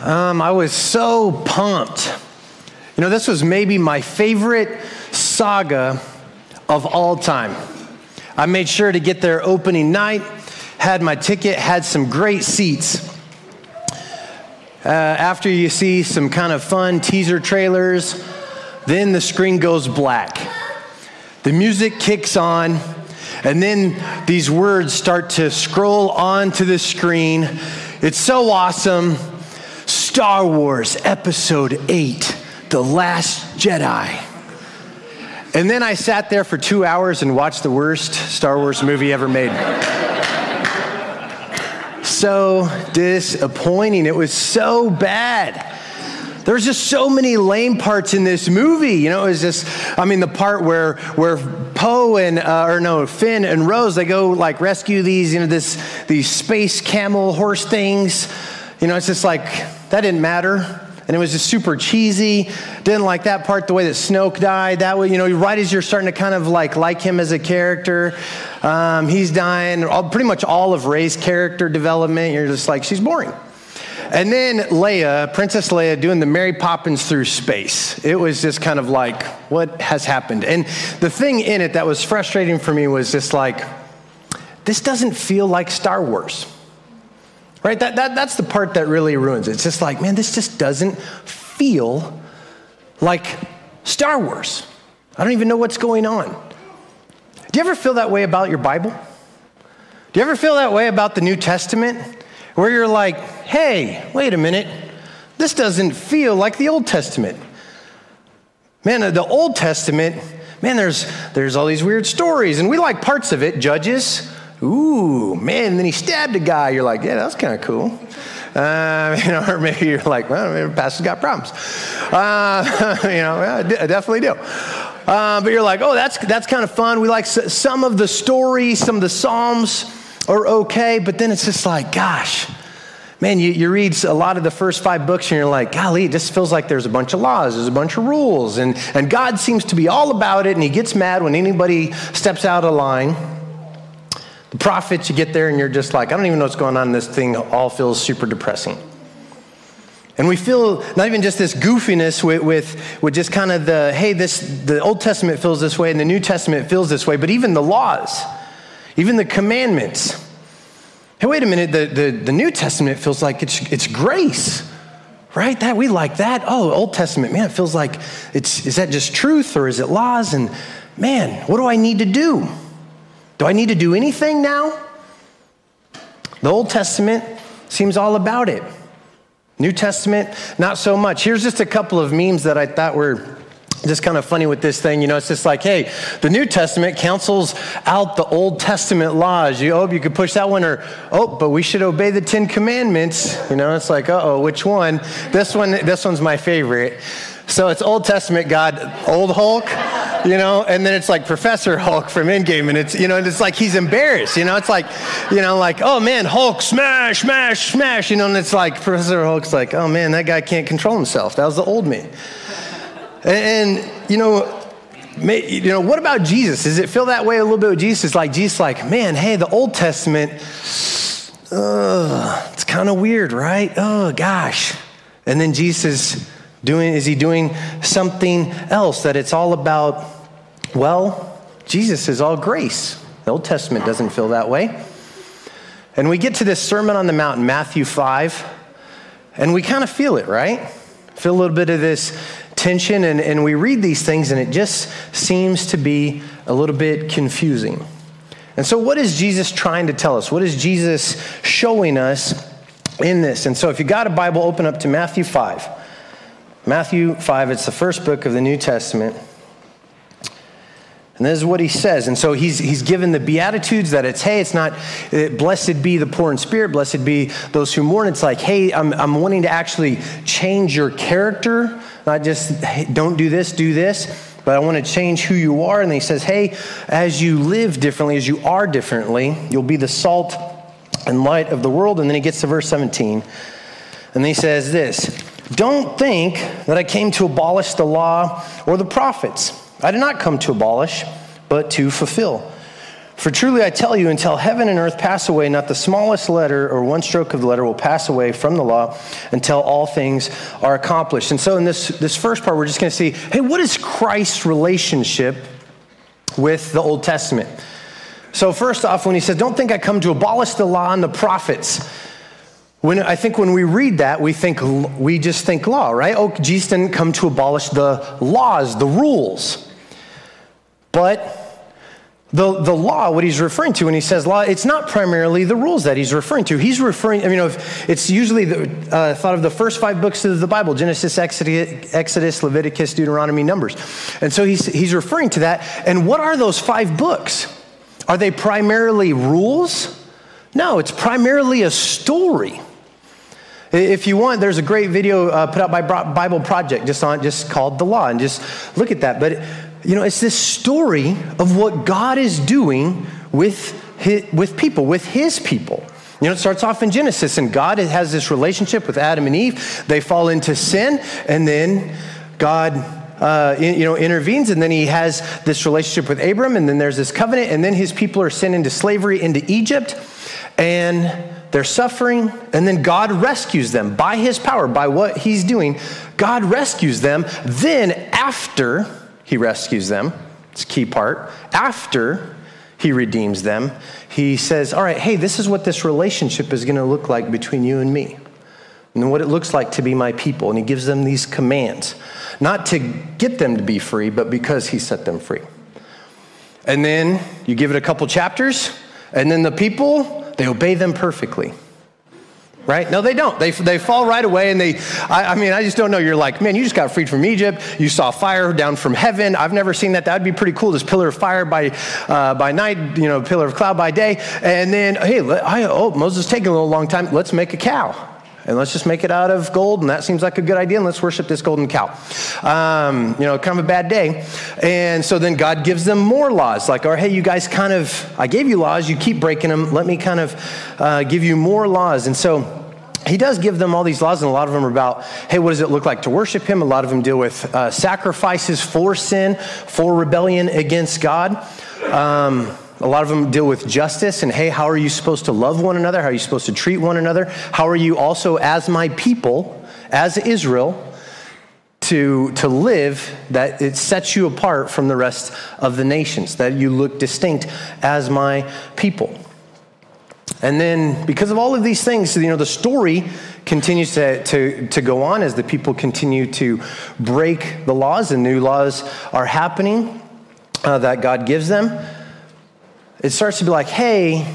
Um, I was so pumped. You know, this was maybe my favorite saga of all time. I made sure to get there opening night, had my ticket, had some great seats. Uh, after you see some kind of fun teaser trailers, then the screen goes black. The music kicks on, and then these words start to scroll onto the screen. It's so awesome. Star Wars Episode 8 The Last Jedi. And then I sat there for two hours and watched the worst Star Wars movie ever made so disappointing. It was so bad. There was just so many lame parts in this movie. You know, it was just, I mean, the part where, where Poe and, uh, or no, Finn and Rose, they go like rescue these, you know, this, these space camel horse things. You know, it's just like, that didn't matter and it was just super cheesy. Didn't like that part, the way that Snoke died. That way, you know, right as you're starting to kind of like like him as a character, um, he's dying. All, pretty much all of Rey's character development, you're just like, she's boring. And then Leia, Princess Leia, doing the Mary Poppins through space. It was just kind of like, what has happened? And the thing in it that was frustrating for me was just like, this doesn't feel like Star Wars. Right? That, that, that's the part that really ruins it. It's just like, man, this just doesn't feel like Star Wars. I don't even know what's going on. Do you ever feel that way about your Bible? Do you ever feel that way about the New Testament? Where you're like, hey, wait a minute, this doesn't feel like the Old Testament. Man, the Old Testament, man, there's, there's all these weird stories, and we like parts of it, Judges, ooh, man, and then he stabbed a guy. You're like, yeah, that's kind of cool. Uh, you know, or maybe you're like, well, maybe pastor's got problems. Uh, you know, I definitely do. Uh, but you're like, oh, that's that's kind of fun. We like some of the stories, some of the psalms are okay, but then it's just like, gosh, man, you, you read a lot of the first five books and you're like, golly, it just feels like there's a bunch of laws, there's a bunch of rules, and and God seems to be all about it, and He gets mad when anybody steps out of line. The prophets, you get there and you're just like, I don't even know what's going on. This thing all feels super depressing. And we feel not even just this goofiness with, with, with just kind of the, hey, this, the Old Testament feels this way and the New Testament feels this way, but even the laws, even the commandments. Hey, wait a minute, the, the, the New Testament feels like it's, it's grace, right? That we like that. Oh, Old Testament, man, it feels like it's, is that just truth or is it laws? And man, what do I need to do? Do I need to do anything now? The Old Testament seems all about it. New Testament, not so much. Here's just a couple of memes that I thought were just kind of funny with this thing. You know, it's just like, hey, the New Testament cancels out the Old Testament laws. You oh, you could push that one, or oh, but we should obey the Ten Commandments. You know, it's like, uh oh, which one? This one, this one's my favorite. So it's Old Testament God, old Hulk, you know, and then it's like Professor Hulk from Endgame, and it's, you know, and it's like he's embarrassed, you know, it's like, you know, like, oh man, Hulk, smash, smash, smash, you know, and it's like Professor Hulk's like, oh man, that guy can't control himself. That was the old me. And, and you know, you know, what about Jesus? Does it feel that way a little bit with Jesus? Like Jesus, like, man, hey, the Old Testament, uh, it's kind of weird, right? Oh gosh. And then Jesus Doing, is he doing something else that it's all about? Well, Jesus is all grace. The Old Testament doesn't feel that way. And we get to this Sermon on the Mount Matthew 5, and we kind of feel it, right? Feel a little bit of this tension, and, and we read these things, and it just seems to be a little bit confusing. And so, what is Jesus trying to tell us? What is Jesus showing us in this? And so, if you got a Bible, open up to Matthew 5. Matthew 5, it's the first book of the New Testament. And this is what he says. And so he's, he's given the Beatitudes that it's, hey, it's not, eh, blessed be the poor in spirit, blessed be those who mourn. It's like, hey, I'm, I'm wanting to actually change your character, not just, hey, don't do this, do this, but I want to change who you are. And he says, hey, as you live differently, as you are differently, you'll be the salt and light of the world. And then he gets to verse 17. And he says this don't think that I came to abolish the law or the prophets. I did not come to abolish, but to fulfill. For truly I tell you, until heaven and earth pass away, not the smallest letter or one stroke of the letter will pass away from the law until all things are accomplished. And so in this, this first part, we're just going to see hey, what is Christ's relationship with the Old Testament? So, first off, when he says, Don't think I come to abolish the law and the prophets. When, I think when we read that, we think we just think law, right? Oh, Jesus didn't come to abolish the laws, the rules. But the, the law, what he's referring to when he says law, it's not primarily the rules that he's referring to. He's referring, I mean, it's usually the, uh, thought of the first five books of the Bible Genesis, Exodus, Leviticus, Deuteronomy, Numbers. And so he's, he's referring to that. And what are those five books? Are they primarily rules? No, it's primarily a story. If you want, there's a great video uh, put out by Bible Project just on just called "The Law," and just look at that. But you know, it's this story of what God is doing with, his, with people, with his people. You know, it starts off in Genesis, and God has this relationship with Adam and Eve. They fall into sin, and then God uh, you know, intervenes, and then he has this relationship with Abram, and then there's this covenant, and then his people are sent into slavery into Egypt, and they're suffering, and then God rescues them by his power, by what he's doing. God rescues them. Then, after he rescues them. It's a key part. After he redeems them, he says, All right, hey, this is what this relationship is going to look like between you and me, and what it looks like to be my people. And he gives them these commands, not to get them to be free, but because he set them free. And then you give it a couple chapters, and then the people, they obey them perfectly right? No, they don't. They, they fall right away, and they, I, I, mean, I just don't know. You're like, man, you just got freed from Egypt. You saw fire down from heaven. I've never seen that. That would be pretty cool. This pillar of fire by, uh, by night, you know, pillar of cloud by day. And then, hey, I, oh, Moses taking a little long time. Let's make a cow. And let's just make it out of gold, and that seems like a good idea, and let's worship this golden cow. Um, you know, kind of a bad day. And so then God gives them more laws, like, or hey, you guys kind of, I gave you laws, you keep breaking them, let me kind of uh, give you more laws. And so, he does give them all these laws, and a lot of them are about, hey, what does it look like to worship him? A lot of them deal with uh, sacrifices for sin, for rebellion against God. Um, a lot of them deal with justice and, hey, how are you supposed to love one another? How are you supposed to treat one another? How are you also, as my people, as Israel, to, to live that it sets you apart from the rest of the nations, that you look distinct as my people? And then, because of all of these things, you know, the story continues to, to, to go on as the people continue to break the laws and new laws are happening uh, that God gives them. It starts to be like, hey,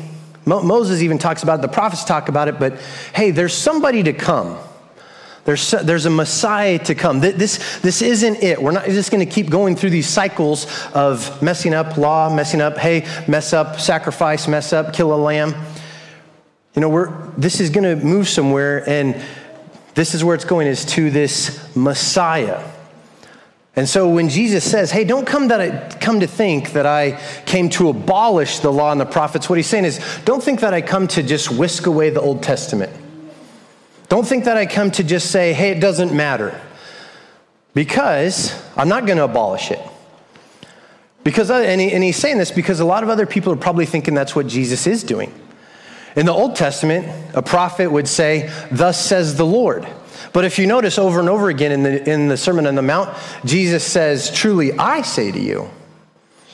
Mo- Moses even talks about it, the prophets talk about it, but hey, there's somebody to come. There's, there's a Messiah to come. This, this isn't it. We're not just going to keep going through these cycles of messing up law, messing up, hey, mess up sacrifice, mess up, kill a lamb. You know, we're, this is going to move somewhere, and this is where it's going, is to this Messiah. And so when Jesus says, hey, don't come, that I, come to think that I came to abolish the law and the prophets, what he's saying is, don't think that I come to just whisk away the Old Testament. Don't think that I come to just say, hey, it doesn't matter. Because I'm not going to abolish it. Because, uh, and, he, and he's saying this because a lot of other people are probably thinking that's what Jesus is doing. In the Old Testament, a prophet would say, Thus says the Lord. But if you notice over and over again in the, in the Sermon on the Mount, Jesus says, Truly I say to you.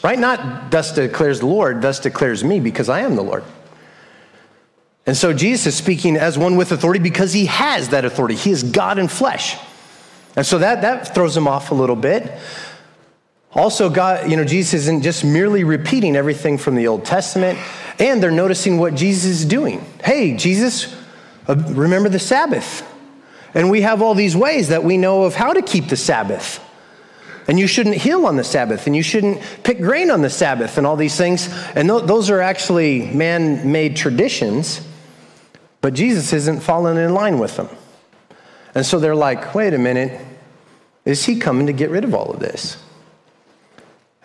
Right? Not thus declares the Lord, thus declares me, because I am the Lord. And so Jesus is speaking as one with authority because he has that authority. He is God in flesh. And so that, that throws him off a little bit. Also, God, you know, Jesus isn't just merely repeating everything from the Old Testament, and they're noticing what Jesus is doing. Hey, Jesus, uh, remember the Sabbath. And we have all these ways that we know of how to keep the Sabbath. And you shouldn't heal on the Sabbath, and you shouldn't pick grain on the Sabbath, and all these things. And th- those are actually man made traditions, but Jesus isn't falling in line with them. And so they're like, wait a minute, is he coming to get rid of all of this?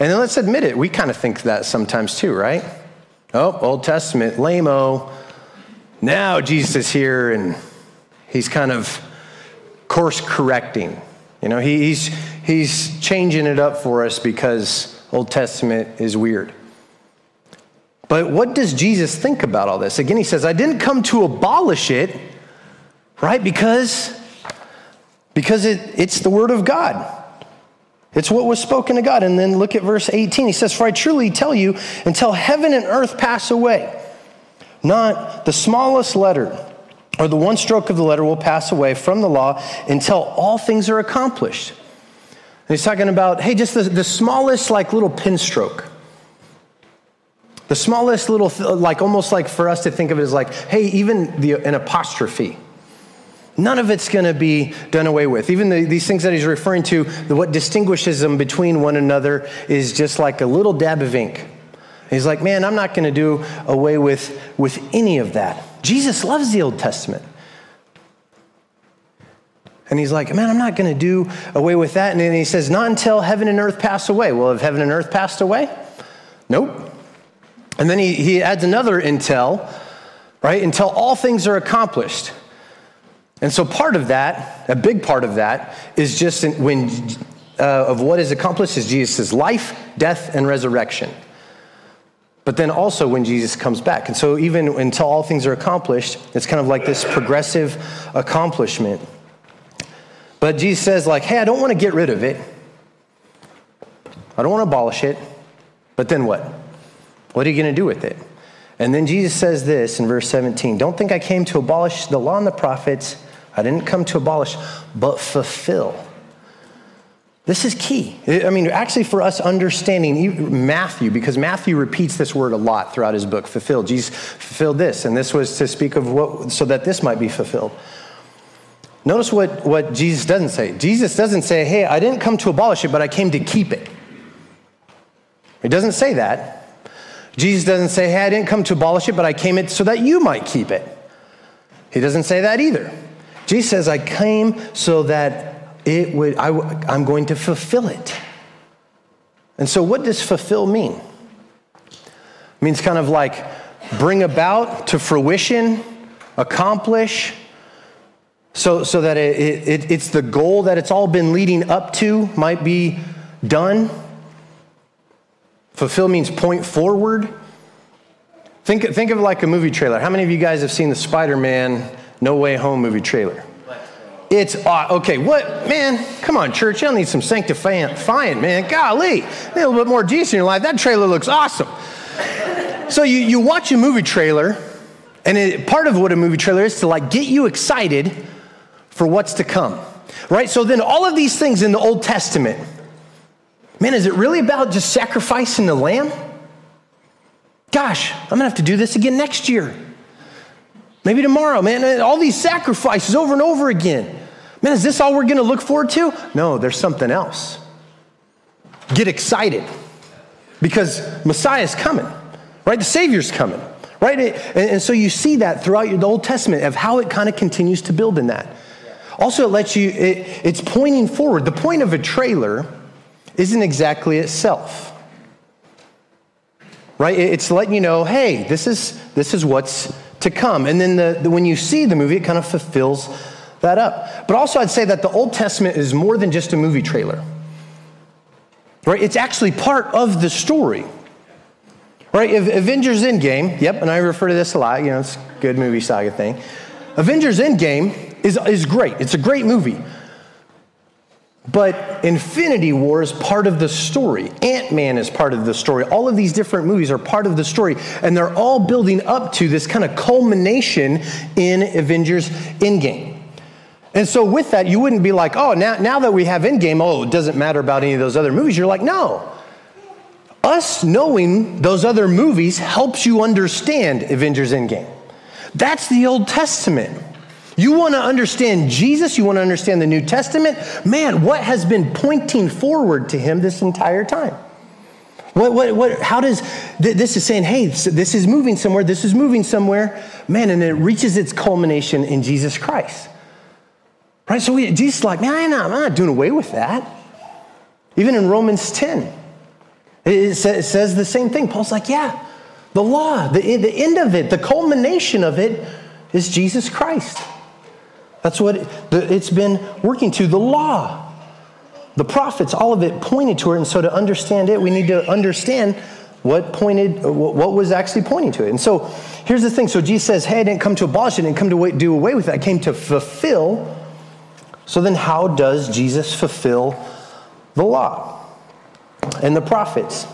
And then let's admit it, we kind of think that sometimes too, right? Oh, Old Testament, lame Now Jesus is here and he's kind of course correcting. You know, he's, he's changing it up for us because Old Testament is weird. But what does Jesus think about all this? Again, he says, I didn't come to abolish it, right? Because, because it, it's the word of God. It's what was spoken to God. And then look at verse 18. He says, For I truly tell you, until heaven and earth pass away, not the smallest letter or the one stroke of the letter will pass away from the law until all things are accomplished. And he's talking about, hey, just the, the smallest, like little pin stroke. The smallest little, like almost like for us to think of it as like, hey, even the, an apostrophe. None of it's going to be done away with. Even the, these things that he's referring to, the, what distinguishes them between one another is just like a little dab of ink. He's like, man, I'm not going to do away with, with any of that. Jesus loves the Old Testament. And he's like, man, I'm not going to do away with that. And then he says, not until heaven and earth pass away. Well, have heaven and earth passed away? Nope. And then he, he adds another until, right? Until all things are accomplished. And so part of that, a big part of that, is just when uh, of what is accomplished is Jesus' life, death, and resurrection. But then also when Jesus comes back. And so even until all things are accomplished, it's kind of like this progressive accomplishment. But Jesus says, like, hey, I don't want to get rid of it. I don't want to abolish it. But then what? What are you going to do with it? And then Jesus says this in verse 17 Don't think I came to abolish the law and the prophets. I didn't come to abolish, but fulfill. This is key. I mean, actually, for us understanding Matthew, because Matthew repeats this word a lot throughout his book, fulfilled. Jesus fulfilled this, and this was to speak of what, so that this might be fulfilled. Notice what, what Jesus doesn't say. Jesus doesn't say, hey, I didn't come to abolish it, but I came to keep it. He doesn't say that. Jesus doesn't say, hey, I didn't come to abolish it, but I came it so that you might keep it. He doesn't say that either. Jesus says, I came so that it would, I, I'm going to fulfill it. And so, what does fulfill mean? It means kind of like bring about to fruition, accomplish, so, so that it, it, it's the goal that it's all been leading up to might be done. Fulfill means point forward. Think, think of like a movie trailer. How many of you guys have seen the Spider Man No Way Home movie trailer? It's okay. What man? Come on, church. Y'all need some sanctifying, man. Golly, a little bit more Jesus in your life. That trailer looks awesome. So you, you watch a movie trailer, and it, part of what a movie trailer is to like get you excited for what's to come, right? So then all of these things in the Old Testament, man, is it really about just sacrificing the lamb? Gosh, I'm gonna have to do this again next year. Maybe tomorrow, man. All these sacrifices over and over again. Man, is this all we're going to look forward to? No, there's something else. Get excited because Messiah's coming, right? The Savior's coming, right? And, so you see that throughout the Old Testament of how it kind of continues to build in that. Also, it lets you, it, it's pointing forward. The point of a trailer isn't exactly itself, right? It's letting you know, hey, this is, this is what's to come. And then the, the, when you see the movie, it kind of fulfills that up. But also, I'd say that the Old Testament is more than just a movie trailer. Right? It's actually part of the story. Right? Avengers Endgame, yep, and I refer to this a lot, you know, it's a good movie saga thing. Avengers Endgame is, is great. It's a great movie. But Infinity War is part of the story. Ant Man is part of the story. All of these different movies are part of the story, and they're all building up to this kind of culmination in Avengers Endgame. And so, with that, you wouldn't be like, oh, now, now that we have Endgame, oh, it doesn't matter about any of those other movies. You're like, no. Us knowing those other movies helps you understand Avengers Endgame. That's the Old Testament. You want to understand Jesus, you want to understand the New Testament, man, what has been pointing forward to him this entire time? What, what, what, how does this is saying, hey, this is moving somewhere, this is moving somewhere, man, and it reaches its culmination in Jesus Christ. Right? So we, Jesus is like, man, I'm not, I'm not doing away with that. Even in Romans 10, it says the same thing. Paul's like, yeah, the law, the, the end of it, the culmination of it is Jesus Christ. That's what it's been working to. The law, the prophets, all of it pointed to it. And so to understand it, we need to understand what pointed, what was actually pointing to it. And so here's the thing. So Jesus says, hey, I didn't come to abolish it, I didn't come to do away with it. I came to fulfill. So then how does Jesus fulfill the law and the prophets?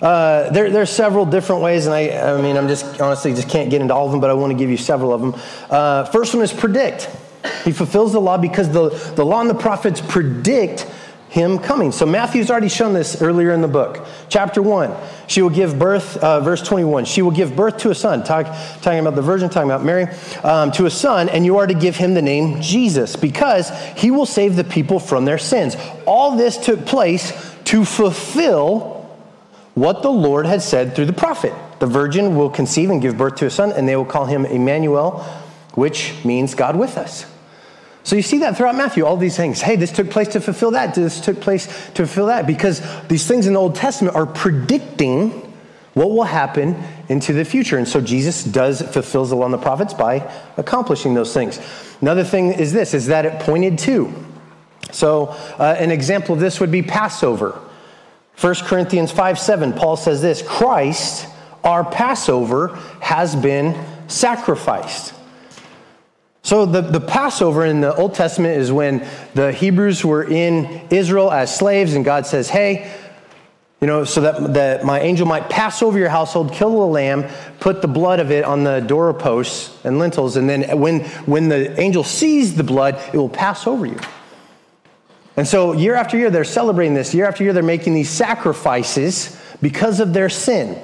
Uh, there, there, are several different ways, and I, I mean, I'm just honestly just can't get into all of them, but I want to give you several of them. Uh, first one is predict. He fulfills the law because the, the law and the prophets predict him coming. So Matthew's already shown this earlier in the book. Chapter 1, she will give birth, uh, verse 21, she will give birth to a son, talk, talking about the virgin, talking about Mary, um, to a son, and you are to give him the name Jesus because he will save the people from their sins. All this took place to fulfill what the Lord had said through the prophet. The virgin will conceive and give birth to a son, and they will call him Emmanuel, which means God with us. So you see that throughout Matthew, all these things. Hey, this took place to fulfill that. This took place to fulfill that. Because these things in the Old Testament are predicting what will happen into the future. And so Jesus does fulfills the law and the prophets by accomplishing those things. Another thing is this, is that it pointed to. So uh, an example of this would be Passover. 1 Corinthians 5 7, Paul says this Christ, our Passover, has been sacrificed. So, the, the Passover in the Old Testament is when the Hebrews were in Israel as slaves, and God says, Hey, you know, so that, that my angel might pass over your household, kill a lamb, put the blood of it on the doorposts and lintels, and then when, when the angel sees the blood, it will pass over you. And so, year after year, they're celebrating this. Year after year, they're making these sacrifices because of their sin.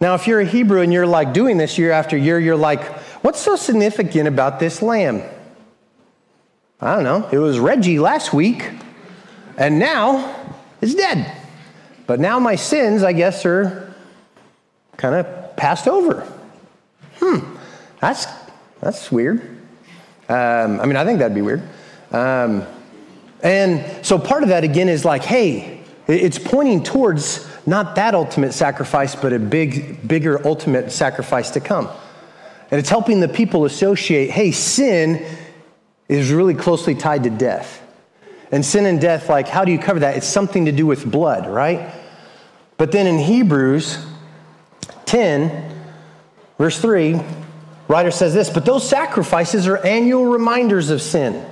Now, if you're a Hebrew and you're like doing this year after year, you're like, what's so significant about this lamb? I don't know. It was Reggie last week, and now it's dead. But now my sins, I guess, are kind of passed over. Hmm, that's, that's weird. Um, I mean, I think that'd be weird. Um, and so part of that, again, is like, hey, it's pointing towards not that ultimate sacrifice, but a big, bigger ultimate sacrifice to come. And it's helping the people associate, hey, sin is really closely tied to death. And sin and death, like, how do you cover that? It's something to do with blood, right? But then in Hebrews 10, verse 3, writer says this, but those sacrifices are annual reminders of sin.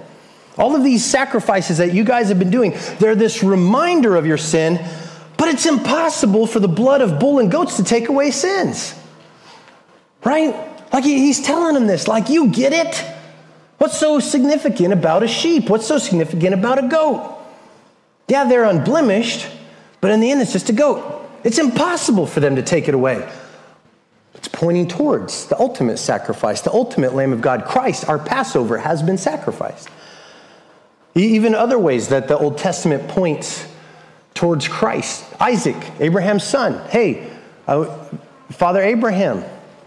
All of these sacrifices that you guys have been doing, they're this reminder of your sin, but it's impossible for the blood of bull and goats to take away sins. Right? Like he's telling them this, like, you get it? What's so significant about a sheep? What's so significant about a goat? Yeah, they're unblemished, but in the end, it's just a goat. It's impossible for them to take it away. It's pointing towards the ultimate sacrifice, the ultimate Lamb of God. Christ, our Passover, has been sacrificed. Even other ways that the Old Testament points towards Christ. Isaac, Abraham's son. Hey, uh, Father Abraham,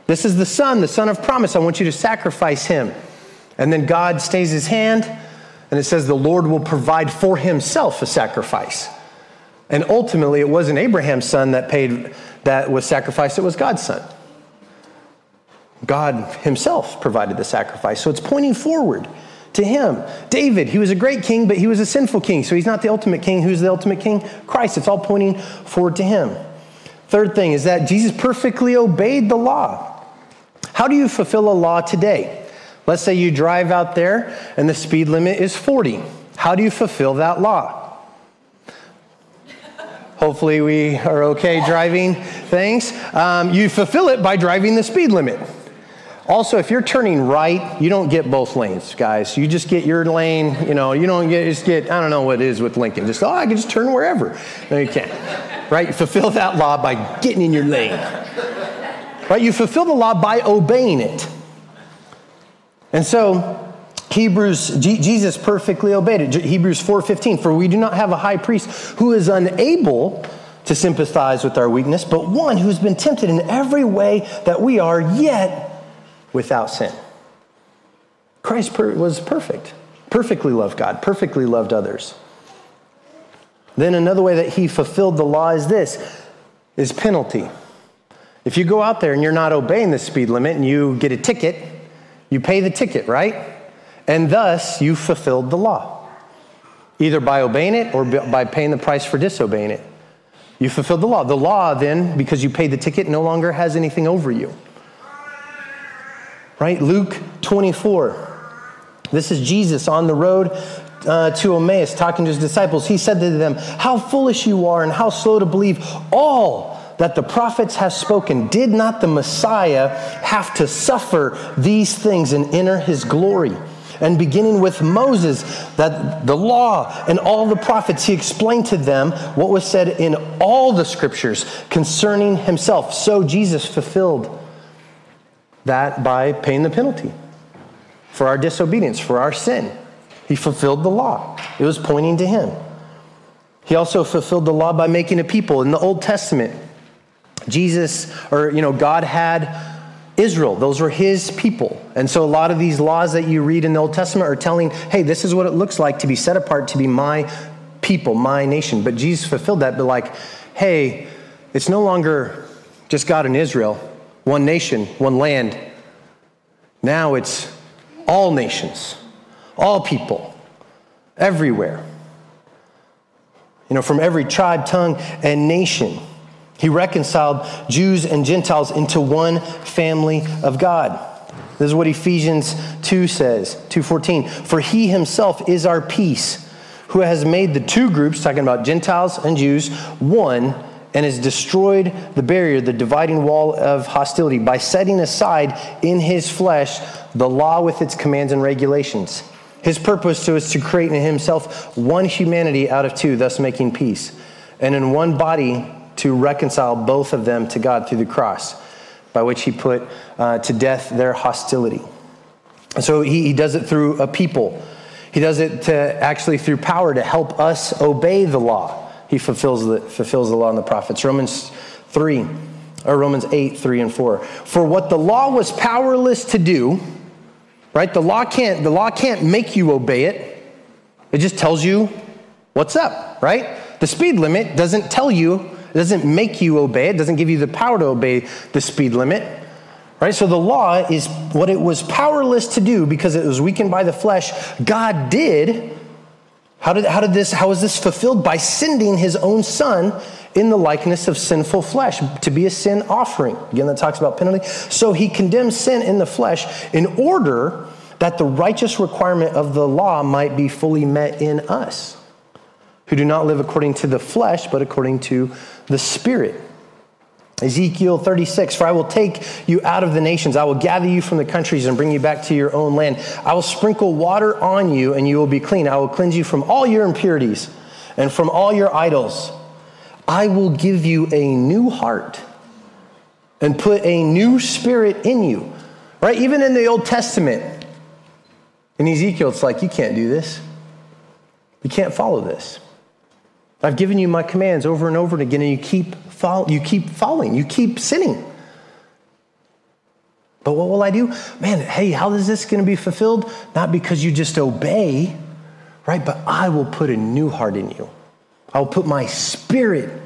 this is the son, the son of promise. I want you to sacrifice him. And then God stays his hand, and it says the Lord will provide for himself a sacrifice. And ultimately, it wasn't Abraham's son that paid, that was sacrificed, it was God's son. God himself provided the sacrifice. So it's pointing forward to him. David, he was a great king, but he was a sinful king. So he's not the ultimate king. Who's the ultimate king? Christ. It's all pointing forward to him. Third thing is that Jesus perfectly obeyed the law. How do you fulfill a law today? Let's say you drive out there and the speed limit is 40. How do you fulfill that law? Hopefully, we are okay driving things. Um, you fulfill it by driving the speed limit. Also, if you're turning right, you don't get both lanes, guys. You just get your lane. You know, you don't get just get. I don't know what it is with Lincoln. Just oh, I can just turn wherever. No, you can't. Right? You fulfill that law by getting in your lane. Right? You fulfill the law by obeying it. And so. Hebrews, Jesus perfectly obeyed it. Hebrews 4:15, for we do not have a high priest who is unable to sympathize with our weakness, but one who's been tempted in every way that we are, yet without sin. Christ was perfect, perfectly loved God, perfectly loved others. Then another way that he fulfilled the law is this is penalty. If you go out there and you're not obeying the speed limit and you get a ticket, you pay the ticket, right? And thus you fulfilled the law. Either by obeying it or by paying the price for disobeying it. You fulfilled the law. The law, then, because you paid the ticket, no longer has anything over you. Right? Luke 24. This is Jesus on the road uh, to Emmaus talking to his disciples. He said to them, How foolish you are, and how slow to believe all that the prophets have spoken. Did not the Messiah have to suffer these things and enter his glory? And beginning with Moses, that the law and all the prophets, he explained to them what was said in all the scriptures concerning himself. So Jesus fulfilled that by paying the penalty for our disobedience, for our sin. He fulfilled the law, it was pointing to him. He also fulfilled the law by making a people. In the Old Testament, Jesus, or, you know, God had Israel. Those were his people. And so a lot of these laws that you read in the Old Testament are telling, hey, this is what it looks like to be set apart, to be my people, my nation. But Jesus fulfilled that, but like, hey, it's no longer just God and Israel, one nation, one land. Now it's all nations, all people, everywhere. You know, from every tribe, tongue, and nation. He reconciled Jews and Gentiles into one family of God. This is what Ephesians 2 says, 2:14. For he himself is our peace, who has made the two groups, talking about Gentiles and Jews, one and has destroyed the barrier, the dividing wall of hostility by setting aside in his flesh the law with its commands and regulations. His purpose was to create in himself one humanity out of two, thus making peace. And in one body to reconcile both of them to God through the cross, by which he put uh, to death their hostility. so he, he does it through a people. He does it to actually through power to help us obey the law. He fulfills the, fulfills the law and the prophets. Romans 3, or Romans 8, 3 and 4. For what the law was powerless to do, right? The law can't, the law can't make you obey it. It just tells you what's up, right? The speed limit doesn't tell you it doesn't make you obey it, doesn't give you the power to obey the speed limit. Right? So the law is what it was powerless to do because it was weakened by the flesh. God did. How did, how did this, how was this fulfilled? By sending his own son in the likeness of sinful flesh to be a sin offering. Again, that talks about penalty. So he condemns sin in the flesh in order that the righteous requirement of the law might be fully met in us who do not live according to the flesh, but according to the Spirit. Ezekiel 36, for I will take you out of the nations. I will gather you from the countries and bring you back to your own land. I will sprinkle water on you and you will be clean. I will cleanse you from all your impurities and from all your idols. I will give you a new heart and put a new spirit in you. Right? Even in the Old Testament, in Ezekiel, it's like, you can't do this. You can't follow this. I've given you my commands over and over again, and you keep, fall, you keep falling, you keep sinning. But what will I do? Man, hey, how is this going to be fulfilled? Not because you just obey, right? But I will put a new heart in you. I will put my spirit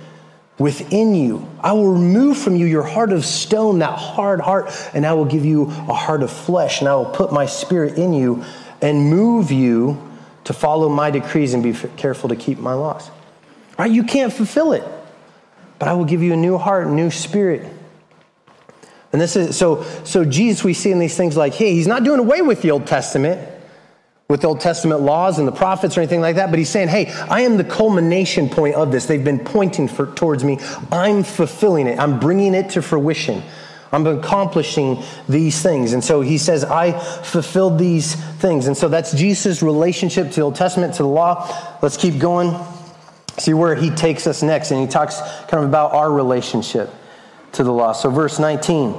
within you. I will remove from you your heart of stone, that hard heart, and I will give you a heart of flesh, and I will put my spirit in you and move you to follow my decrees and be careful to keep my laws. Right? You can't fulfill it. But I will give you a new heart, a new spirit. And this is so so Jesus we see in these things like, hey, he's not doing away with the Old Testament, with the Old Testament laws and the prophets or anything like that, but he's saying, hey, I am the culmination point of this. They've been pointing for, towards me. I'm fulfilling it. I'm bringing it to fruition. I'm accomplishing these things. And so he says, I fulfilled these things. And so that's Jesus' relationship to the Old Testament, to the law. Let's keep going see where he takes us next. And he talks kind of about our relationship to the law. So, verse 19.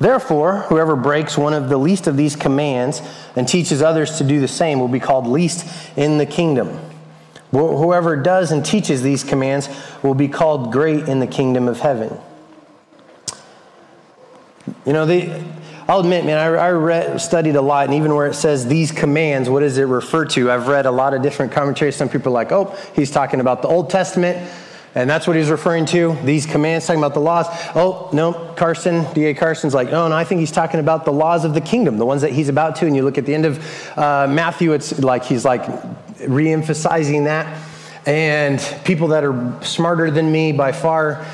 Therefore, whoever breaks one of the least of these commands and teaches others to do the same will be called least in the kingdom. Whoever does and teaches these commands will be called great in the kingdom of heaven. You know, the, I'll admit, man, I, I read, studied a lot, and even where it says these commands, what does it refer to? I've read a lot of different commentaries. Some people are like, oh, he's talking about the Old Testament, and that's what he's referring to. These commands, talking about the laws. Oh, no, Carson, D.A. Carson's like, oh, no, I think he's talking about the laws of the kingdom, the ones that he's about to. And you look at the end of uh, Matthew, it's like he's like re emphasizing that. and people that are smarter than me by far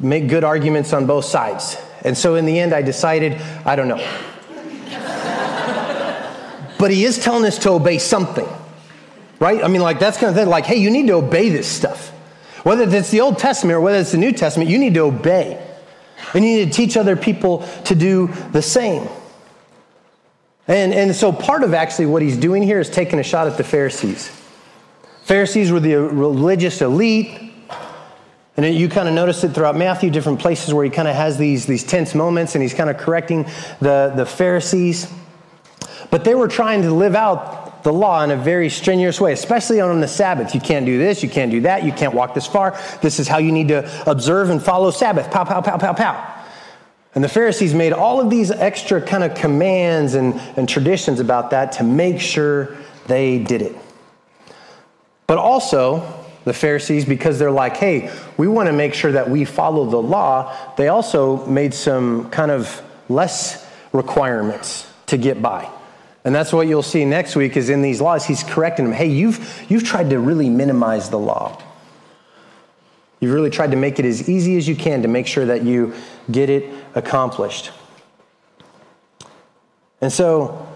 make good arguments on both sides. And so in the end, I decided, I don't know. but he is telling us to obey something, right? I mean, like, that's kind of thing, like, hey, you need to obey this stuff. Whether it's the Old Testament or whether it's the New Testament, you need to obey. And you need to teach other people to do the same. And, and so part of actually what he's doing here is taking a shot at the Pharisees. Pharisees were the religious elite. And you kind of notice it throughout Matthew, different places where he kind of has these, these tense moments and he's kind of correcting the, the Pharisees. But they were trying to live out the law in a very strenuous way, especially on the Sabbath. You can't do this, you can't do that, you can't walk this far. This is how you need to observe and follow Sabbath. Pow, pow, pow, pow, pow. And the Pharisees made all of these extra kind of commands and, and traditions about that to make sure they did it. But also, the Pharisees, because they're like, hey, we want to make sure that we follow the law, they also made some kind of less requirements to get by. And that's what you'll see next week is in these laws, he's correcting them. Hey, you've, you've tried to really minimize the law. You've really tried to make it as easy as you can to make sure that you get it accomplished. And so,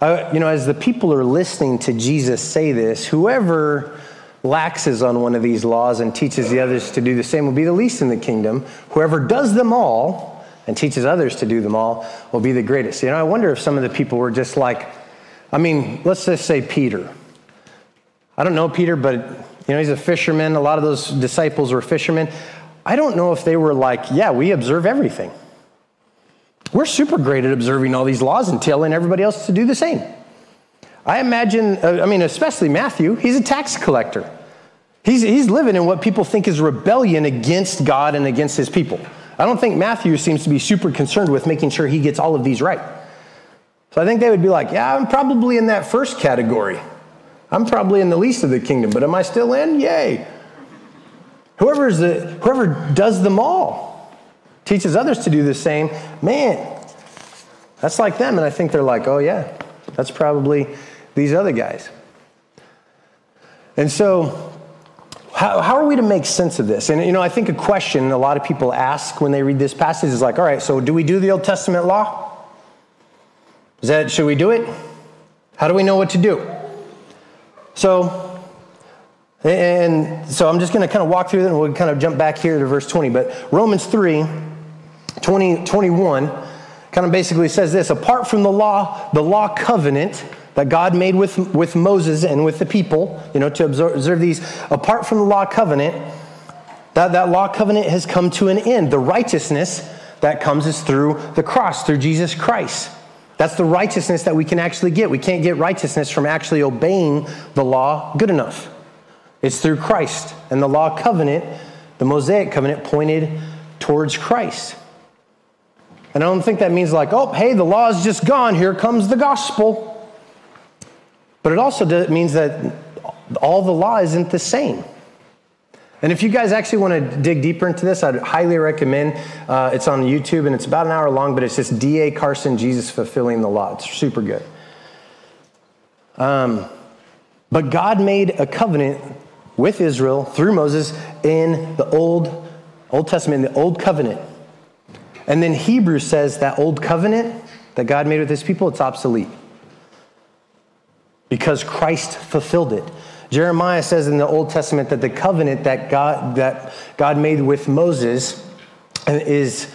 uh, you know, as the people are listening to Jesus say this, whoever laxes on one of these laws and teaches the others to do the same will be the least in the kingdom. Whoever does them all and teaches others to do them all will be the greatest. You know, I wonder if some of the people were just like, I mean, let's just say Peter. I don't know Peter, but you know, he's a fisherman. A lot of those disciples were fishermen. I don't know if they were like, yeah, we observe everything. We're super great at observing all these laws and telling everybody else to do the same. I imagine, uh, I mean, especially Matthew, he's a tax collector. He's, he's living in what people think is rebellion against God and against his people. I don't think Matthew seems to be super concerned with making sure he gets all of these right. So I think they would be like, yeah, I'm probably in that first category. I'm probably in the least of the kingdom, but am I still in? Yay. Whoever, is the, whoever does them all, teaches others to do the same, man, that's like them. And I think they're like, oh, yeah, that's probably these other guys. And so, how, how are we to make sense of this? And, you know, I think a question a lot of people ask when they read this passage is like, all right, so do we do the Old Testament law? Is that, should we do it? How do we know what to do? So, and so I'm just going to kind of walk through it and we'll kind of jump back here to verse 20. But Romans 3, 20, 21, kind of basically says this apart from the law, the law covenant that God made with, with Moses and with the people, you know, to observe, observe these, apart from the law covenant, that, that law covenant has come to an end. The righteousness that comes is through the cross, through Jesus Christ. That's the righteousness that we can actually get. We can't get righteousness from actually obeying the law good enough. It's through Christ. And the law covenant, the Mosaic covenant, pointed towards Christ. And I don't think that means like, oh, hey, the law is just gone. Here comes the gospel. But it also means that all the law isn't the same. And if you guys actually want to dig deeper into this, I'd highly recommend. Uh, it's on YouTube and it's about an hour long, but it's just D.A. Carson, Jesus Fulfilling the Law. It's super good. Um, but God made a covenant with Israel through Moses in the Old, Old Testament, in the Old Covenant. And then Hebrews says that Old Covenant that God made with his people, it's obsolete because Christ fulfilled it. Jeremiah says in the Old Testament that the covenant that God, that God made with Moses is,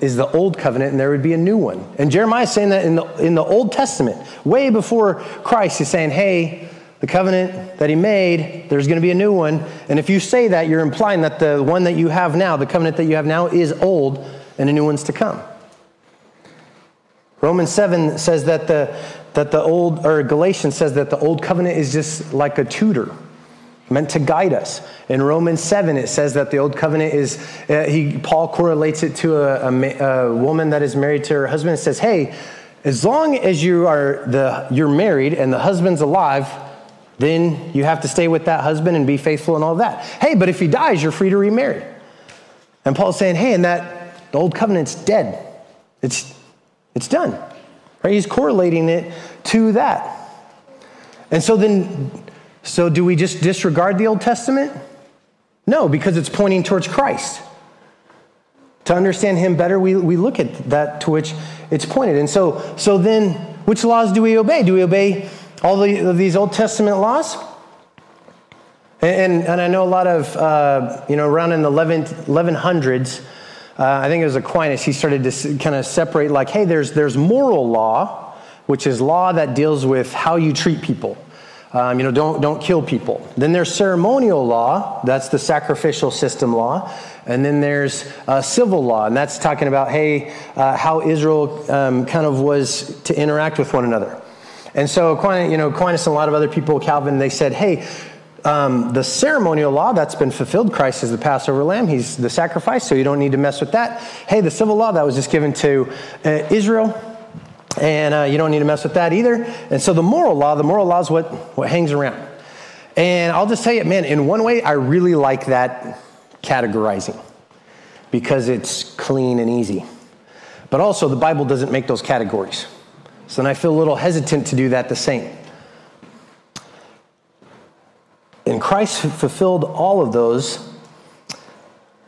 is the old covenant and there would be a new one. And Jeremiah is saying that in the, in the Old Testament, way before Christ, he's saying, hey, the covenant that he made, there's going to be a new one. And if you say that, you're implying that the one that you have now, the covenant that you have now, is old and a new one's to come. Romans 7 says that the, that the old, or Galatians says that the old covenant is just like a tutor meant to guide us. In Romans 7, it says that the old covenant is, uh, he, Paul correlates it to a, a, a, woman that is married to her husband and says, hey, as long as you are the, you're married and the husband's alive, then you have to stay with that husband and be faithful and all that. Hey, but if he dies, you're free to remarry. And Paul's saying, hey, and that the old covenant's dead. It's, it's done. Right? He's correlating it to that. And so then, So do we just disregard the Old Testament? No, because it's pointing towards Christ. To understand him better, we, we look at that to which it's pointed. And so, so then, which laws do we obey? Do we obey all the, these Old Testament laws? And, and, I know a lot of, uh, you know, around in the 11, 1100s, uh, I think it was Aquinas, he started to kind of separate like, hey, there's, there's moral law, which is law that deals with how you treat people. Um, you know, don't, don't kill people. Then there's ceremonial law, that's the sacrificial system law. And then there's uh, civil law, and that's talking about, hey, uh, how Israel um, kind of was to interact with one another. And so Aquinas, you know, Aquinas and a lot of other people, Calvin, they said, hey, um, the ceremonial law that's been fulfilled, Christ is the Passover lamb, he's the sacrifice, so you don't need to mess with that. Hey, the civil law that was just given to uh, Israel, and uh, you don't need to mess with that either. And so the moral law, the moral law is what, what hangs around. And I'll just tell you, man, in one way, I really like that categorizing because it's clean and easy. But also, the Bible doesn't make those categories. So then I feel a little hesitant to do that the same. And Christ fulfilled all of those.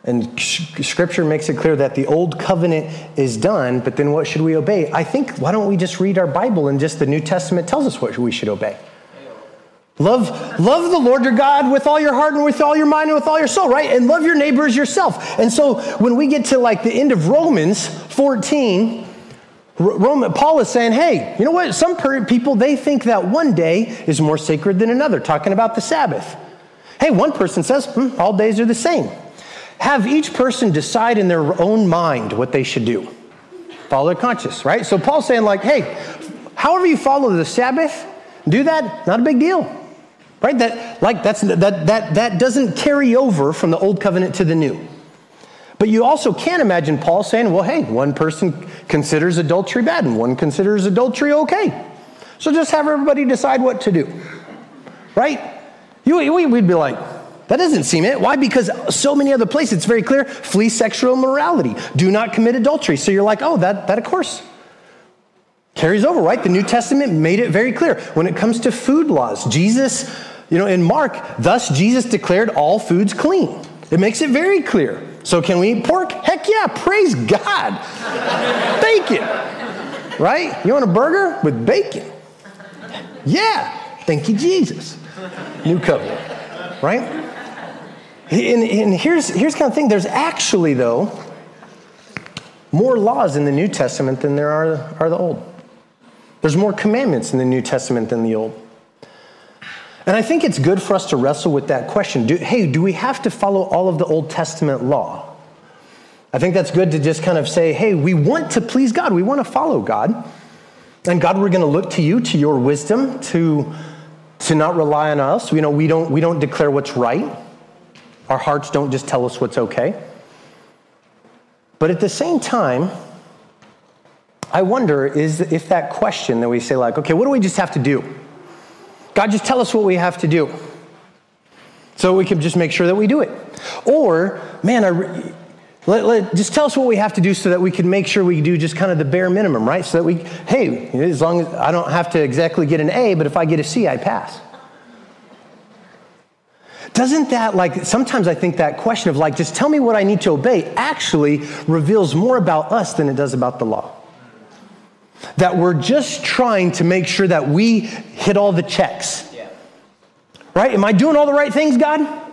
And scripture makes it clear that the old covenant is done, but then what should we obey? I think, why don't we just read our Bible and just the New Testament tells us what we should obey? Love, love the Lord your God with all your heart and with all your mind and with all your soul, right? And love your neighbor as yourself. And so when we get to like the end of Romans 14, Roman, Paul is saying, hey, you know what? Some people, they think that one day is more sacred than another, talking about the Sabbath. Hey, one person says, hmm, all days are the same. Have each person decide in their own mind what they should do. Follow their conscience, right? So Paul's saying, like, hey, however you follow the Sabbath, do that, not a big deal. Right? That, like, that's, that, that, that doesn't carry over from the old covenant to the new. But you also can't imagine Paul saying, well, hey, one person considers adultery bad and one considers adultery okay. So just have everybody decide what to do. Right? You, we'd be like, that doesn't seem it. Why? Because so many other places, it's very clear flee sexual immorality, do not commit adultery. So you're like, oh, that, that of course carries over, right? The New Testament made it very clear. When it comes to food laws, Jesus you know, in Mark, thus Jesus declared all foods clean. It makes it very clear. So, can we eat pork? Heck yeah, praise God. bacon, right? You want a burger with bacon? Yeah, thank you, Jesus. New covenant, right? And, and here's, here's kind of thing there's actually, though, more laws in the New Testament than there are, are the Old. There's more commandments in the New Testament than the Old. And I think it's good for us to wrestle with that question. Do, hey, do we have to follow all of the Old Testament law? I think that's good to just kind of say, hey, we want to please God. We want to follow God. And God, we're going to look to you, to your wisdom, to, to not rely on us. You know, we don't, we don't declare what's right. Our hearts don't just tell us what's okay. But at the same time, I wonder is if that question that we say, like, okay, what do we just have to do? God, just tell us what we have to do so we can just make sure that we do it. Or, man, I, let, let, just tell us what we have to do so that we can make sure we do just kind of the bare minimum, right? So that we, hey, as long as I don't have to exactly get an A, but if I get a C, I pass. Doesn't that, like, sometimes I think that question of, like, just tell me what I need to obey actually reveals more about us than it does about the law that we're just trying to make sure that we hit all the checks. Yeah. Right? Am I doing all the right things, God?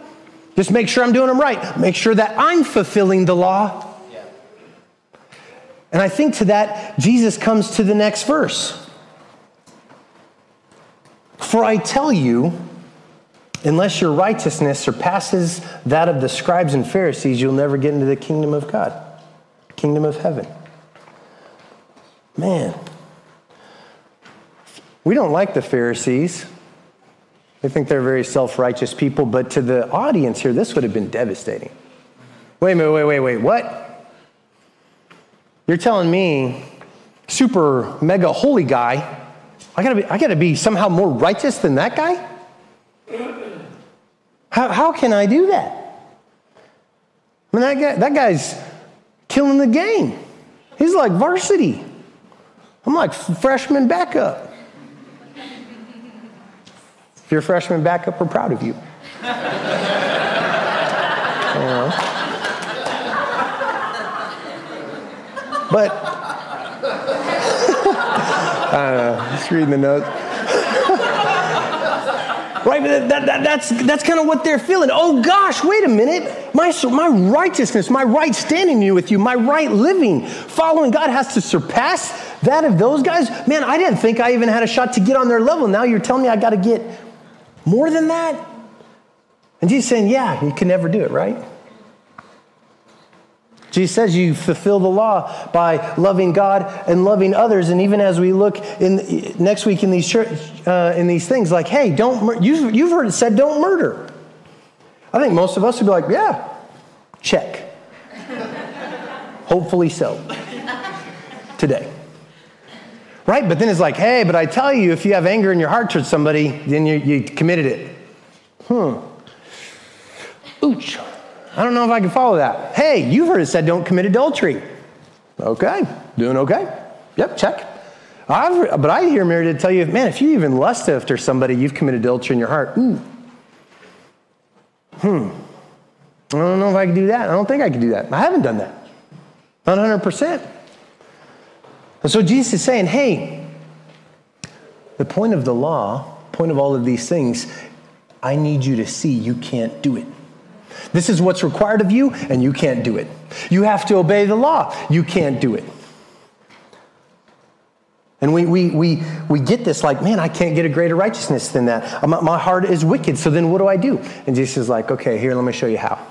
Just make sure I'm doing them right. Make sure that I'm fulfilling the law. Yeah. And I think to that, Jesus comes to the next verse. For I tell you, unless your righteousness surpasses that of the scribes and Pharisees, you'll never get into the kingdom of God, kingdom of heaven. Man, we don't like the Pharisees. We think they're very self righteous people, but to the audience here, this would have been devastating. Wait minute, wait, wait, wait, what? You're telling me, super mega holy guy, I gotta be, I gotta be somehow more righteous than that guy? How, how can I do that? I mean, that, guy, that guy's killing the game. He's like varsity. I'm like freshman backup. If you're a freshman backup, we're proud of you. But I don't know, just reading the notes. Right, that, that, that's, that's kind of what they're feeling. Oh gosh, wait a minute. My, my righteousness, my right standing with you, my right living, following God has to surpass that of those guys. Man, I didn't think I even had a shot to get on their level. Now you're telling me I got to get more than that? And Jesus saying, yeah, you can never do it, right? Jesus says you fulfill the law by loving God and loving others. And even as we look in next week in these church, uh, in these things, like, hey, don't you've, you've heard it said, don't murder. I think most of us would be like, yeah, check. Hopefully so. Today. Right? But then it's like, hey, but I tell you, if you have anger in your heart towards somebody, then you, you committed it. Hmm. Ooch. I don't know if I can follow that. Hey, you've heard it said don't commit adultery. Okay, doing okay. Yep, check. I've, but I hear Mary to tell you, man, if you even lust after somebody, you've committed adultery in your heart. Ooh. Hmm. I don't know if I can do that. I don't think I can do that. I haven't done that. Not 100%. And so Jesus is saying, hey, the point of the law, point of all of these things, I need you to see you can't do it. This is what's required of you, and you can't do it. You have to obey the law. You can't do it. And we, we, we, we get this like, man, I can't get a greater righteousness than that. My, my heart is wicked, so then what do I do? And Jesus is like, okay, here, let me show you how.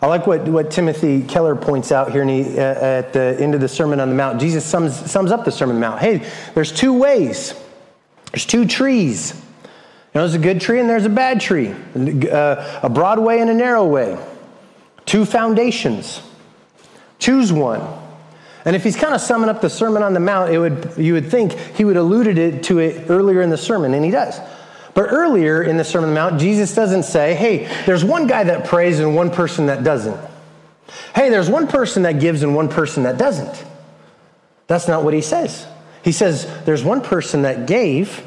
I like what, what Timothy Keller points out here he, uh, at the end of the Sermon on the Mount. Jesus sums, sums up the Sermon on the Mount. Hey, there's two ways, there's two trees. There's a good tree and there's a bad tree, uh, a broad way and a narrow way, two foundations. Choose one. And if he's kind of summing up the Sermon on the Mount, it would, you would think he would alluded it to it earlier in the sermon, and he does. But earlier in the Sermon on the Mount, Jesus doesn't say, hey, there's one guy that prays and one person that doesn't. Hey, there's one person that gives and one person that doesn't. That's not what he says. He says there's one person that gave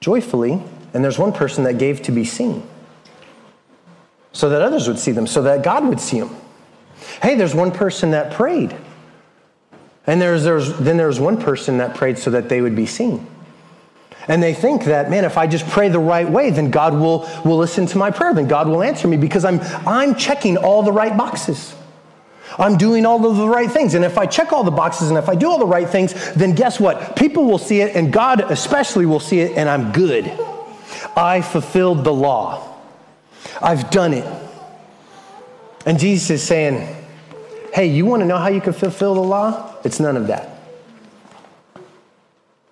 joyfully and there's one person that gave to be seen so that others would see them, so that God would see them. Hey, there's one person that prayed. And there's, there's, then there's one person that prayed so that they would be seen. And they think that, man, if I just pray the right way, then God will, will listen to my prayer, then God will answer me because I'm, I'm checking all the right boxes. I'm doing all of the right things. And if I check all the boxes and if I do all the right things, then guess what? People will see it, and God especially will see it, and I'm good. I fulfilled the law. I've done it. And Jesus is saying, hey, you want to know how you can fulfill the law? It's none of that.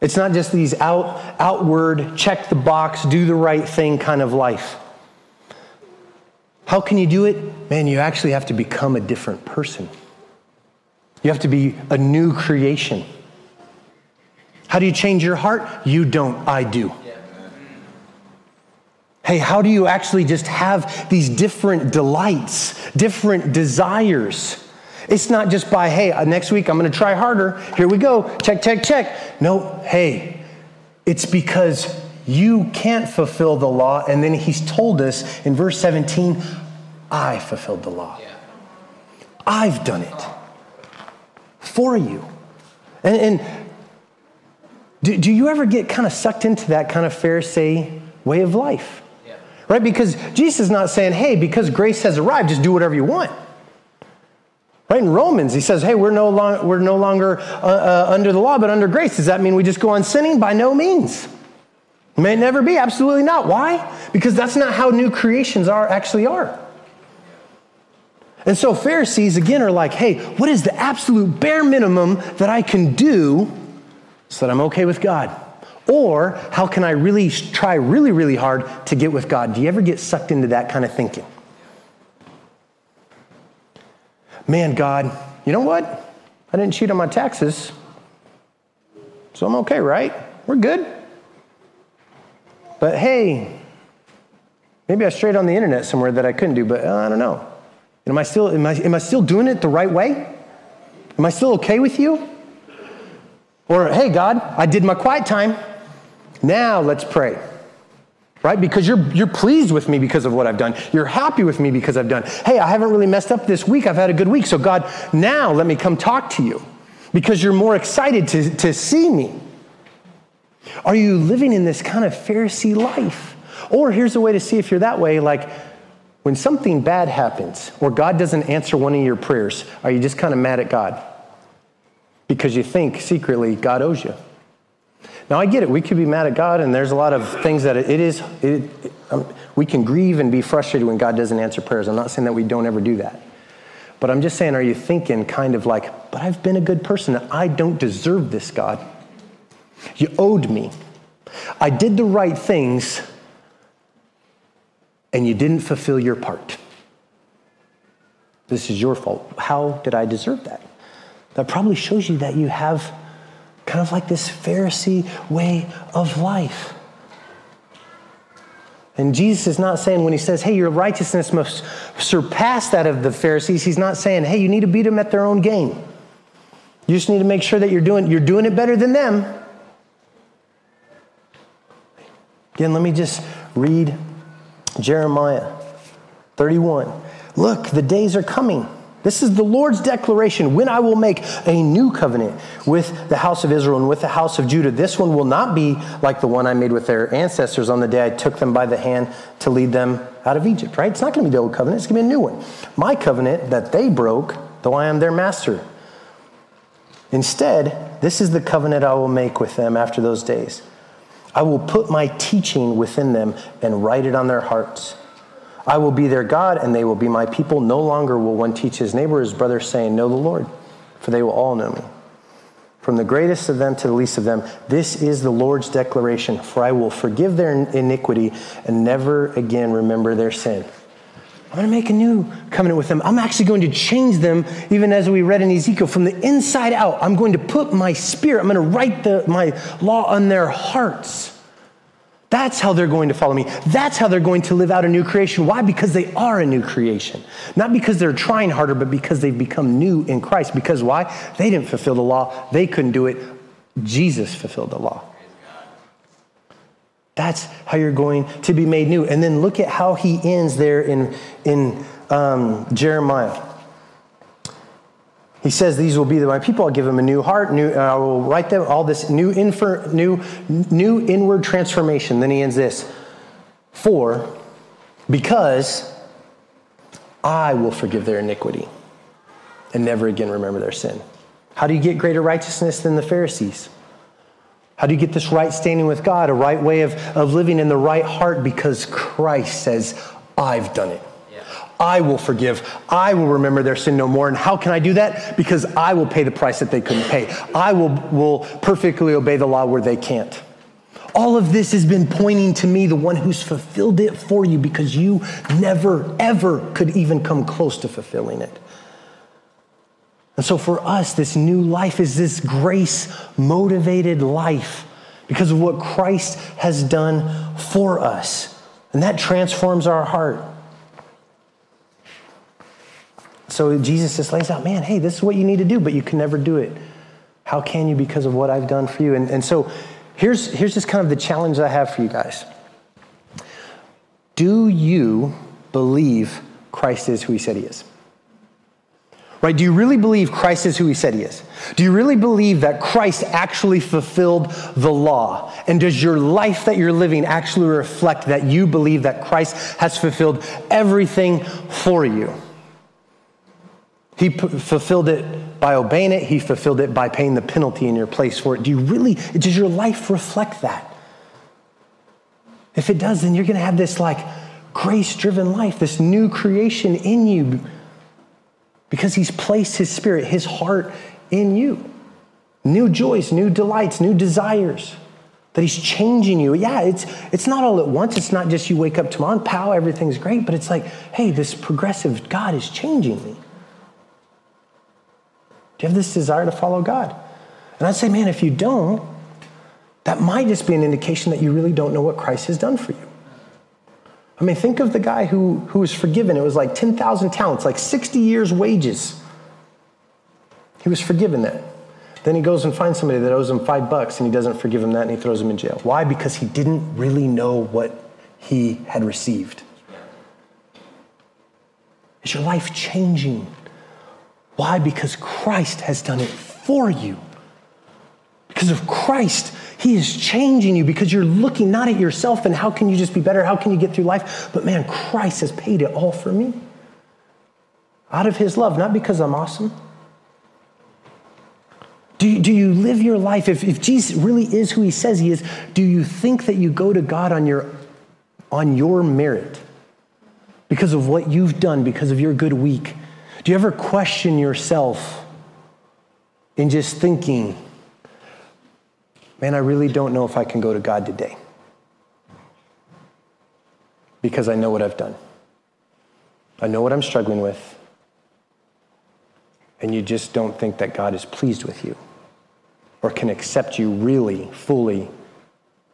It's not just these out, outward, check the box, do the right thing kind of life. How can you do it? Man, you actually have to become a different person. You have to be a new creation. How do you change your heart? You don't, I do. Hey, how do you actually just have these different delights, different desires? It's not just by, hey, uh, next week I'm going to try harder. Here we go. Check, check, check. No, hey, it's because you can't fulfill the law. And then he's told us in verse 17, I fulfilled the law. I've done it for you. And, and do, do you ever get kind of sucked into that kind of Pharisee way of life? Right? Because Jesus is not saying, hey, because grace has arrived, just do whatever you want. Right in Romans, he says, hey, we're no, long, we're no longer uh, uh, under the law, but under grace. Does that mean we just go on sinning? By no means. It may never be. Absolutely not. Why? Because that's not how new creations are actually are. And so Pharisees, again, are like, hey, what is the absolute bare minimum that I can do so that I'm okay with God? Or how can I really try really, really hard to get with God? Do you ever get sucked into that kind of thinking? Man, God, you know what? I didn't cheat on my taxes, so I'm okay, right? We're good. But hey, maybe I strayed on the internet somewhere that I couldn't do, but uh, I don't know. Am I, still, am, I, am I still doing it the right way? Am I still okay with you? Or, hey, God, I did my quiet time. Now let's pray. right? Because you're, you're pleased with me because of what I've done. You're happy with me because I've done. Hey, I haven't really messed up this week. I've had a good week. So, God, now let me come talk to you because you're more excited to, to see me. Are you living in this kind of Pharisee life? Or here's a way to see if you're that way like when something bad happens or God doesn't answer one of your prayers, are you just kind of mad at God? Because you think secretly God owes you. Now, I get it. We could be mad at God, and there's a lot of things that it is, it, um, we can grieve and be frustrated when God doesn't answer prayers. I'm not saying that we don't ever do that. But I'm just saying, are you thinking kind of like, but I've been a good person. I don't deserve this, God. You owed me. I did the right things, and you didn't fulfill your part. This is your fault. How did I deserve that? That probably shows you that you have kind of like this Pharisee way of life. And Jesus is not saying when he says, hey, your righteousness must surpass that of the Pharisees, he's not saying, hey, you need to beat them at their own game. You just need to make sure that you're doing, you're doing it better than them. Again, let me just read Jeremiah 31. Look, the days are coming this is the Lord's declaration when I will make a new covenant with the house of Israel and with the house of Judah. This one will not be like the one I made with their ancestors on the day I took them by the hand to lead them out of Egypt, right? It's not going to be the old covenant, it's going to be a new one. My covenant that they broke, though I am their master. Instead, this is the covenant I will make with them after those days. I will put my teaching within them and write it on their hearts. I will be their God, and they will be my people. No longer will one teach his neighbor, his brother, saying, Know the Lord, for they will all know me. From the greatest of them to the least of them, this is the Lord's declaration, for I will forgive their iniquity and never again remember their sin. I'm going to make a new covenant with them. I'm actually going to change them, even as we read in Ezekiel, from the inside out. I'm going to put my spirit, I'm going to write the, my law on their hearts. That's how they're going to follow me. That's how they're going to live out a new creation. Why? Because they are a new creation. Not because they're trying harder, but because they've become new in Christ. Because why? They didn't fulfill the law, they couldn't do it. Jesus fulfilled the law. That's how you're going to be made new. And then look at how he ends there in, in um, Jeremiah. He says, These will be my people. I'll give them a new heart. New, uh, I will write them all this new, infer, new, new inward transformation. Then he ends this For, because I will forgive their iniquity and never again remember their sin. How do you get greater righteousness than the Pharisees? How do you get this right standing with God, a right way of, of living in the right heart? Because Christ says, I've done it. I will forgive. I will remember their sin no more. And how can I do that? Because I will pay the price that they couldn't pay. I will, will perfectly obey the law where they can't. All of this has been pointing to me, the one who's fulfilled it for you, because you never, ever could even come close to fulfilling it. And so for us, this new life is this grace motivated life because of what Christ has done for us. And that transforms our heart. So Jesus just lays out, man, hey, this is what you need to do, but you can never do it. How can you because of what I've done for you? And, and so here's, here's just kind of the challenge I have for you guys. Do you believe Christ is who he said he is? Right? Do you really believe Christ is who he said he is? Do you really believe that Christ actually fulfilled the law? And does your life that you're living actually reflect that you believe that Christ has fulfilled everything for you? He p- fulfilled it by obeying it. He fulfilled it by paying the penalty in your place for it. Do you really, does your life reflect that? If it does, then you're going to have this like grace driven life, this new creation in you because he's placed his spirit, his heart in you. New joys, new delights, new desires. That he's changing you. Yeah, it's, it's not all at once. It's not just you wake up tomorrow and pow, everything's great. But it's like, hey, this progressive God is changing me. Do you have this desire to follow God? And I'd say, man, if you don't, that might just be an indication that you really don't know what Christ has done for you. I mean, think of the guy who, who was forgiven. It was like 10,000 talents, like 60 years' wages. He was forgiven that. Then he goes and finds somebody that owes him five bucks and he doesn't forgive him that and he throws him in jail. Why? Because he didn't really know what he had received. Is your life changing? Why? Because Christ has done it for you. Because of Christ, He is changing you because you're looking not at yourself and how can you just be better? How can you get through life? But man, Christ has paid it all for me. Out of His love, not because I'm awesome. Do you, do you live your life, if, if Jesus really is who He says He is, do you think that you go to God on your, on your merit? Because of what you've done, because of your good week? Do you ever question yourself in just thinking, man, I really don't know if I can go to God today because I know what I've done. I know what I'm struggling with. And you just don't think that God is pleased with you or can accept you really, fully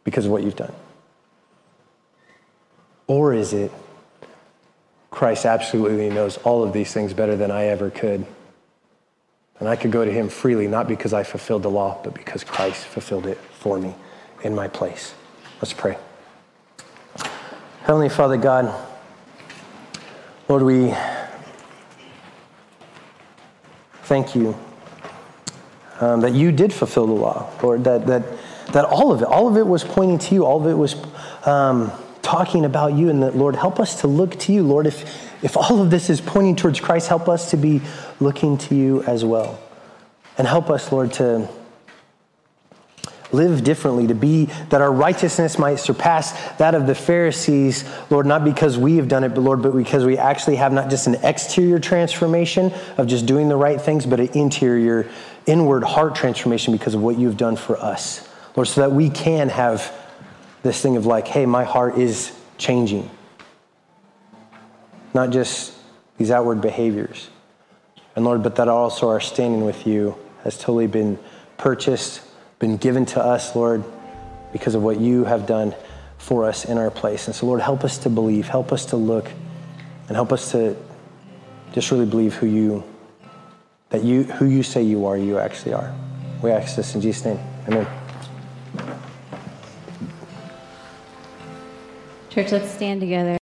because of what you've done. Or is it Christ absolutely knows all of these things better than I ever could? And I could go to him freely, not because I fulfilled the law, but because Christ fulfilled it for me in my place. Let's pray. Heavenly Father God, Lord, we thank you um, that you did fulfill the law, Lord, that, that, that all of it, all of it was pointing to you, all of it was um, talking about you, and that, Lord, help us to look to you. Lord, if, if all of this is pointing towards Christ, help us to be looking to you as well. And help us, Lord, to live differently, to be that our righteousness might surpass that of the Pharisees, Lord, not because we have done it, but Lord, but because we actually have not just an exterior transformation of just doing the right things, but an interior, inward heart transformation because of what you've done for us. Lord, so that we can have this thing of like, hey, my heart is changing not just these outward behaviors. And Lord, but that also our standing with you has totally been purchased, been given to us, Lord, because of what you have done for us in our place. And so, Lord, help us to believe, help us to look, and help us to just really believe who you that you who you say you are, you actually are. We ask this in Jesus' name. Amen. Church, let's stand together.